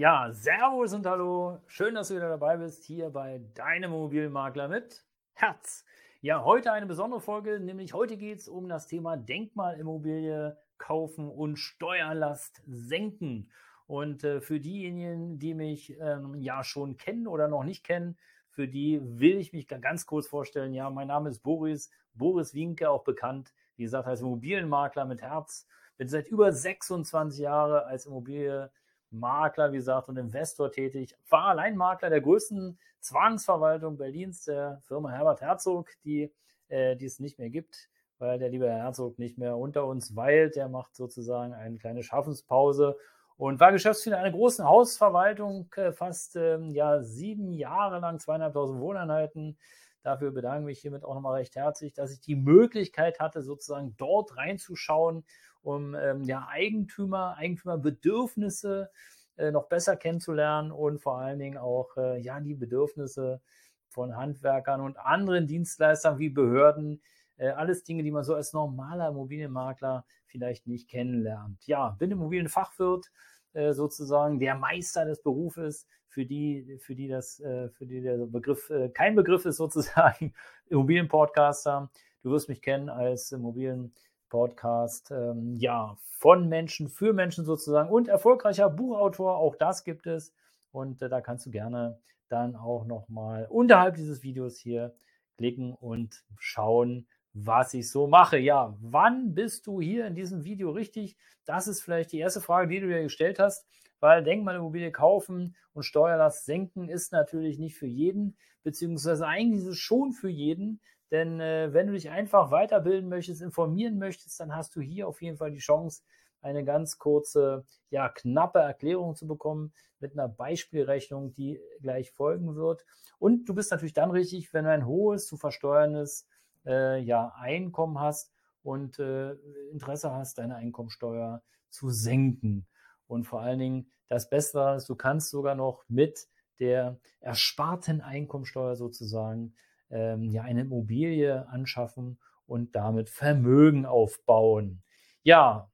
Ja, Servus und Hallo. Schön, dass du wieder dabei bist hier bei deinem Immobilienmakler mit Herz. Ja, heute eine besondere Folge, nämlich heute geht es um das Thema Denkmalimmobilie kaufen und Steuerlast senken. Und äh, für diejenigen, die mich ähm, ja schon kennen oder noch nicht kennen, für die will ich mich ganz kurz vorstellen. Ja, mein Name ist Boris, Boris Wienke, auch bekannt, wie gesagt, als Immobilienmakler mit Herz. Bin seit über 26 Jahren als Immobilie Makler, wie gesagt, und Investor tätig. War Alleinmakler der größten Zwangsverwaltung Berlins, der Firma Herbert Herzog, die, äh, die es nicht mehr gibt, weil der liebe Herzog nicht mehr unter uns weilt. Der macht sozusagen eine kleine Schaffenspause und war Geschäftsführer einer großen Hausverwaltung, äh, fast ähm, ja, sieben Jahre lang, zweieinhalbtausend Wohneinheiten. Dafür bedanke ich mich hiermit auch nochmal recht herzlich, dass ich die Möglichkeit hatte, sozusagen dort reinzuschauen um ähm, ja, Eigentümer, Eigentümerbedürfnisse äh, noch besser kennenzulernen und vor allen Dingen auch äh, ja, die Bedürfnisse von Handwerkern und anderen Dienstleistern wie Behörden. Äh, alles Dinge, die man so als normaler Immobilienmakler vielleicht nicht kennenlernt. Ja, bin Immobilienfachwirt, äh, sozusagen der Meister des Berufes, für die, für die das, äh, für die der Begriff äh, kein Begriff ist sozusagen, Immobilienpodcaster. Du wirst mich kennen als Immobilien Podcast, ähm, ja, von Menschen für Menschen sozusagen und erfolgreicher Buchautor, auch das gibt es. Und äh, da kannst du gerne dann auch nochmal unterhalb dieses Videos hier klicken und schauen, was ich so mache. Ja, wann bist du hier in diesem Video richtig? Das ist vielleicht die erste Frage, die du dir gestellt hast, weil Denkmalimmobilie kaufen und Steuerlast senken ist natürlich nicht für jeden, beziehungsweise eigentlich ist es schon für jeden, denn äh, wenn du dich einfach weiterbilden möchtest, informieren möchtest, dann hast du hier auf jeden Fall die Chance, eine ganz kurze, ja, knappe Erklärung zu bekommen mit einer Beispielrechnung, die gleich folgen wird. Und du bist natürlich dann richtig, wenn du ein hohes zu versteuerndes äh, ja, Einkommen hast und äh, Interesse hast, deine Einkommensteuer zu senken. Und vor allen Dingen das Beste ist, du kannst sogar noch mit der ersparten Einkommensteuer sozusagen ähm, ja eine Immobilie anschaffen und damit Vermögen aufbauen. Ja,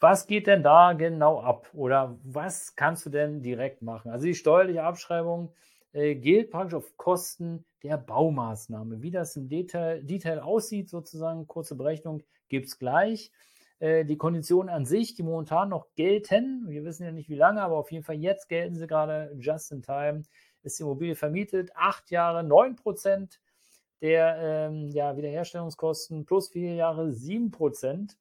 was geht denn da genau ab oder was kannst du denn direkt machen? Also die steuerliche Abschreibung äh, gilt praktisch auf Kosten der Baumaßnahme. Wie das im Detail, Detail aussieht, sozusagen, kurze Berechnung, gibt es gleich. Äh, die Konditionen an sich, die momentan noch gelten, wir wissen ja nicht wie lange, aber auf jeden Fall jetzt gelten sie gerade just in time, ist die Immobilie vermietet, acht Jahre, neun Prozent der ähm, ja, Wiederherstellungskosten plus vier Jahre sieben Prozent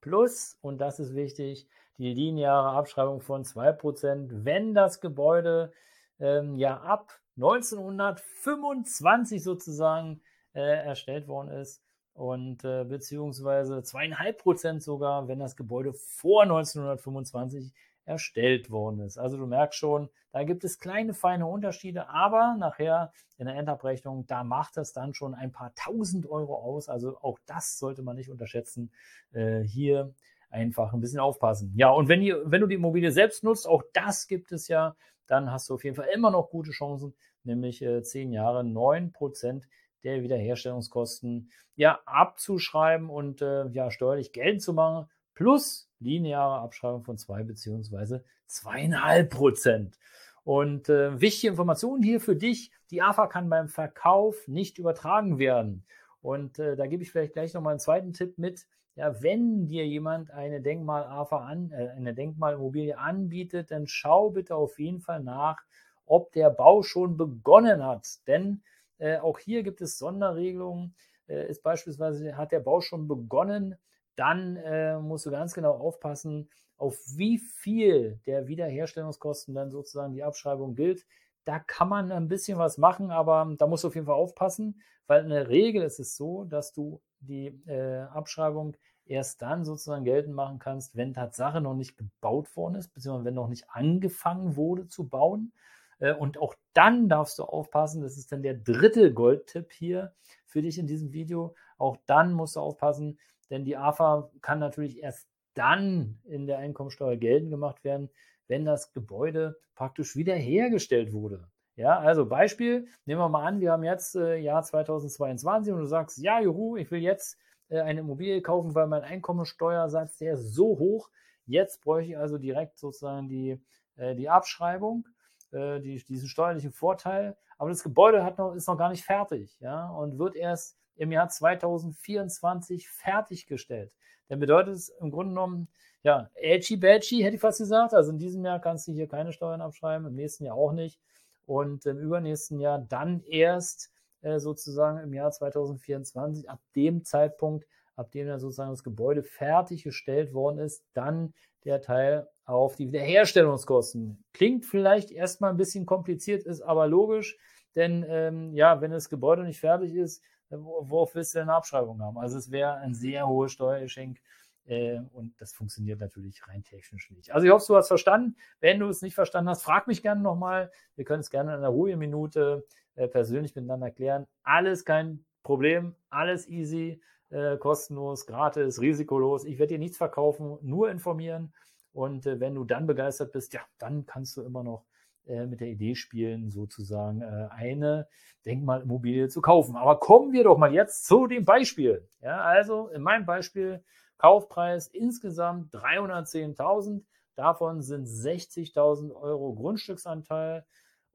plus, und das ist wichtig, die lineare Abschreibung von zwei Prozent, wenn das Gebäude ähm, ja ab 1925 sozusagen äh, erstellt worden ist und äh, beziehungsweise zweieinhalb Prozent sogar, wenn das Gebäude vor 1925 erstellt worden ist. Also du merkst schon, da gibt es kleine, feine Unterschiede, aber nachher in der Endabrechnung, da macht es dann schon ein paar tausend Euro aus. Also auch das sollte man nicht unterschätzen. Äh, hier einfach ein bisschen aufpassen. Ja, und wenn, ihr, wenn du die Immobilie selbst nutzt, auch das gibt es ja, dann hast du auf jeden Fall immer noch gute Chancen, nämlich äh, zehn Jahre, neun Prozent der Wiederherstellungskosten ja abzuschreiben und äh, ja steuerlich Geld zu machen, plus lineare Abschreibung von zwei beziehungsweise zweieinhalb Prozent. Und äh, wichtige Informationen hier für dich. Die AFA kann beim Verkauf nicht übertragen werden. Und äh, da gebe ich vielleicht gleich nochmal einen zweiten Tipp mit. Ja, wenn dir jemand eine Denkmal-AFA an, äh, eine Denkmalimmobilie anbietet, dann schau bitte auf jeden Fall nach, ob der Bau schon begonnen hat. Denn äh, auch hier gibt es Sonderregelungen. Äh, ist beispielsweise, hat der Bau schon begonnen, dann äh, musst du ganz genau aufpassen, auf wie viel der Wiederherstellungskosten dann sozusagen die Abschreibung gilt. Da kann man ein bisschen was machen, aber da musst du auf jeden Fall aufpassen, weil in der Regel ist es so, dass du die äh, Abschreibung erst dann sozusagen geltend machen kannst, wenn Tatsache noch nicht gebaut worden ist, beziehungsweise wenn noch nicht angefangen wurde zu bauen. Äh, und auch dann darfst du aufpassen, das ist dann der dritte Goldtipp hier für dich in diesem Video. Auch dann musst du aufpassen, denn die AFA kann natürlich erst dann in der Einkommensteuer geltend gemacht werden, wenn das Gebäude praktisch wiederhergestellt wurde. Ja, also Beispiel, nehmen wir mal an, wir haben jetzt äh, Jahr 2022 und du sagst, ja, juhu, ich will jetzt äh, eine Immobilie kaufen, weil mein Einkommensteuersatz, der ist so hoch. Jetzt bräuchte ich also direkt sozusagen die, äh, die Abschreibung, äh, die, diesen steuerlichen Vorteil. Aber das Gebäude hat noch, ist noch gar nicht fertig ja, und wird erst im Jahr 2024 fertiggestellt. Dann bedeutet es im Grunde genommen, ja, edgy badgy hätte ich fast gesagt. Also in diesem Jahr kannst du hier keine Steuern abschreiben, im nächsten Jahr auch nicht. Und im übernächsten Jahr dann erst äh, sozusagen im Jahr 2024, ab dem Zeitpunkt, ab dem dann sozusagen das Gebäude fertiggestellt worden ist, dann der Teil auf die Wiederherstellungskosten. Klingt vielleicht erstmal ein bisschen kompliziert, ist aber logisch, denn ähm, ja, wenn das Gebäude nicht fertig ist, worauf willst du denn eine Abschreibung haben? Also es wäre ein sehr hohes Steuergeschenk äh, und das funktioniert natürlich rein technisch nicht. Also ich hoffe, du hast verstanden. Wenn du es nicht verstanden hast, frag mich gerne nochmal. Wir können es gerne in einer ruhigen Minute äh, persönlich miteinander klären. Alles kein Problem, alles easy, äh, kostenlos, gratis, risikolos. Ich werde dir nichts verkaufen, nur informieren. Und äh, wenn du dann begeistert bist, ja, dann kannst du immer noch äh, mit der Idee spielen, sozusagen äh, eine Denkmalimmobilie zu kaufen. Aber kommen wir doch mal jetzt zu dem Beispiel. Ja, also in meinem Beispiel Kaufpreis insgesamt 310.000. Davon sind 60.000 Euro Grundstücksanteil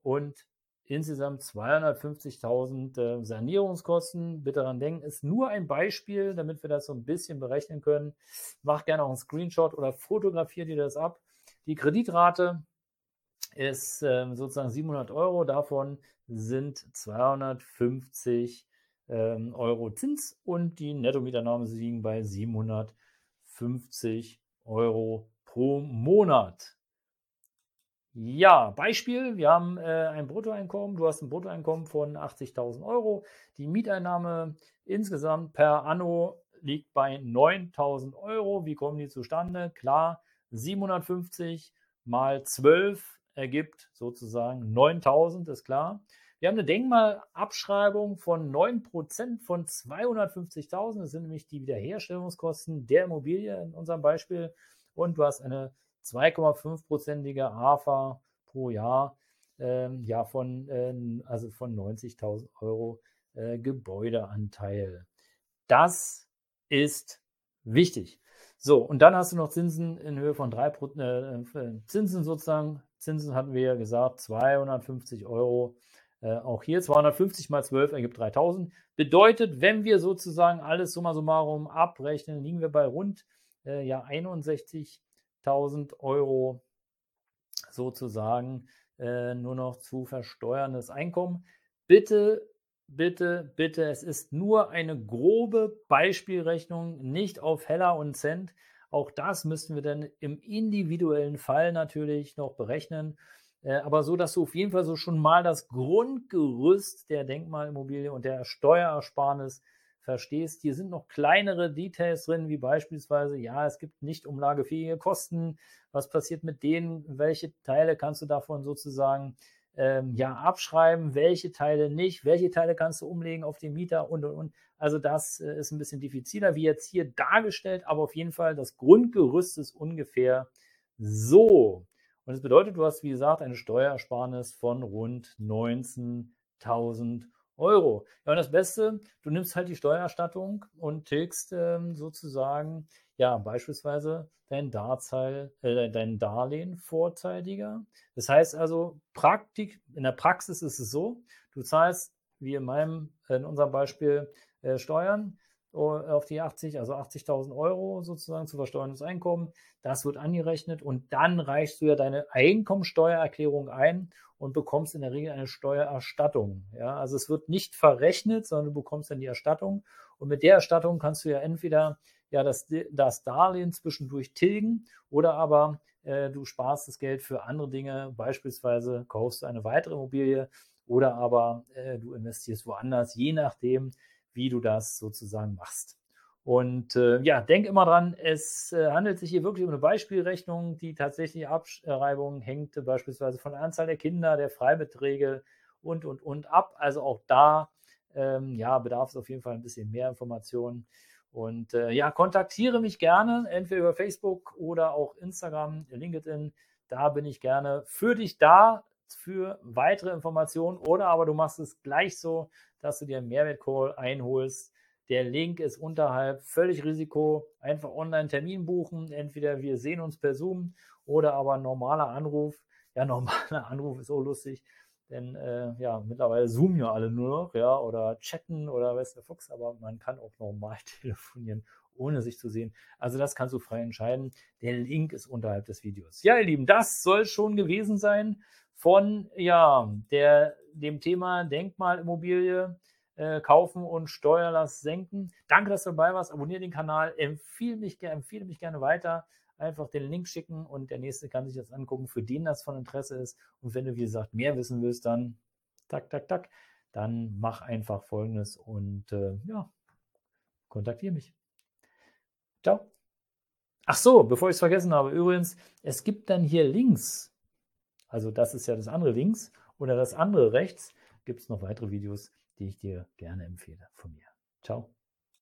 und insgesamt 250.000 äh, Sanierungskosten. Bitte daran denken, ist nur ein Beispiel, damit wir das so ein bisschen berechnen können. Mach gerne auch einen Screenshot oder fotografiere dir das ab. Die Kreditrate ist ähm, sozusagen 700 Euro. Davon sind 250 ähm, Euro Zins und die Nettomieternahme liegen bei 750 Euro pro Monat. Ja, Beispiel, wir haben äh, ein Bruttoeinkommen, du hast ein Bruttoeinkommen von 80.000 Euro. Die Mieteinnahme insgesamt per Anno liegt bei 9.000 Euro. Wie kommen die zustande? Klar, 750 mal 12 ergibt sozusagen 9000, ist klar. Wir haben eine Denkmalabschreibung von 9% von 250.000. Das sind nämlich die Wiederherstellungskosten der Immobilie in unserem Beispiel. Und du hast eine 2,5%ige AFA pro Jahr ähm, ja, von, äh, also von 90.000 Euro äh, Gebäudeanteil. Das ist wichtig. So, und dann hast du noch Zinsen in Höhe von 3 äh, äh, Zinsen sozusagen Zinsen hatten wir ja gesagt, 250 Euro. Äh, auch hier 250 mal 12 ergibt 3000. Bedeutet, wenn wir sozusagen alles summa summarum abrechnen, liegen wir bei rund äh, ja, 61.000 Euro sozusagen äh, nur noch zu versteuerndes Einkommen. Bitte, bitte, bitte, es ist nur eine grobe Beispielrechnung, nicht auf Heller und Cent. Auch das müssten wir dann im individuellen Fall natürlich noch berechnen. Äh, aber so, dass du auf jeden Fall so schon mal das Grundgerüst der Denkmalimmobilie und der Steuerersparnis verstehst. Hier sind noch kleinere Details drin, wie beispielsweise, ja, es gibt nicht umlagefähige Kosten. Was passiert mit denen? Welche Teile kannst du davon sozusagen ähm, ja, abschreiben, welche Teile nicht, welche Teile kannst du umlegen auf den Mieter und und und. Also das äh, ist ein bisschen diffiziler, wie jetzt hier dargestellt, aber auf jeden Fall das Grundgerüst ist ungefähr so. Und das bedeutet, du hast, wie gesagt, eine Steuersparnis von rund 19.000 Euro. Ja, und das Beste, du nimmst halt die Steuererstattung und tilgst ähm, sozusagen, ja, beispielsweise dein, Darzahl, äh, dein Darlehen vorzeitiger. Das heißt also, Praktik, in der Praxis ist es so, du zahlst, wie in meinem, in unserem Beispiel, äh, Steuern auf die 80, also 80.000 Euro sozusagen zu versteuerndes Einkommen. Das wird angerechnet und dann reichst du ja deine Einkommensteuererklärung ein und bekommst in der Regel eine Steuererstattung. Ja, also es wird nicht verrechnet, sondern du bekommst dann die Erstattung und mit der Erstattung kannst du ja entweder ja das, das Darlehen zwischendurch tilgen oder aber äh, du sparst das Geld für andere Dinge, beispielsweise kaufst du eine weitere Immobilie oder aber äh, du investierst woanders, je nachdem, wie du das sozusagen machst. Und äh, ja, denk immer dran, es äh, handelt sich hier wirklich um eine Beispielrechnung. Die tatsächliche Abschreibung hängt beispielsweise von der Anzahl der Kinder, der Freibeträge und, und, und ab. Also auch da ähm, ja, bedarf es auf jeden Fall ein bisschen mehr Informationen. Und äh, ja, kontaktiere mich gerne, entweder über Facebook oder auch Instagram, LinkedIn. Da bin ich gerne für dich da für weitere Informationen oder aber du machst es gleich so, dass du dir einen Mehrwertcall einholst der Link ist unterhalb, völlig Risiko. Einfach online Termin buchen. Entweder wir sehen uns per Zoom oder aber normaler Anruf. Ja, normaler Anruf ist so lustig, denn äh, ja, mittlerweile zoomen ja alle nur noch, ja, oder chatten oder weiß der Fuchs, aber man kann auch normal telefonieren, ohne sich zu sehen. Also das kannst du frei entscheiden. Der Link ist unterhalb des Videos. Ja, ihr Lieben, das soll schon gewesen sein von ja, der, dem Thema Denkmalimmobilie äh, kaufen und Steuerlast senken. Danke, dass du dabei warst. Abonniere den Kanal, empfehle mich, empfehle mich gerne weiter. Einfach den Link schicken und der nächste kann sich das angucken, für den das von Interesse ist. Und wenn du, wie gesagt, mehr wissen willst, dann tak, tak, tak, dann mach einfach folgendes und äh, ja, kontaktiere mich. Ciao. Ach so, bevor ich es vergessen habe, übrigens, es gibt dann hier links, also das ist ja das andere links oder das andere rechts, gibt es noch weitere Videos die ich dir gerne empfehle von mir. Ciao.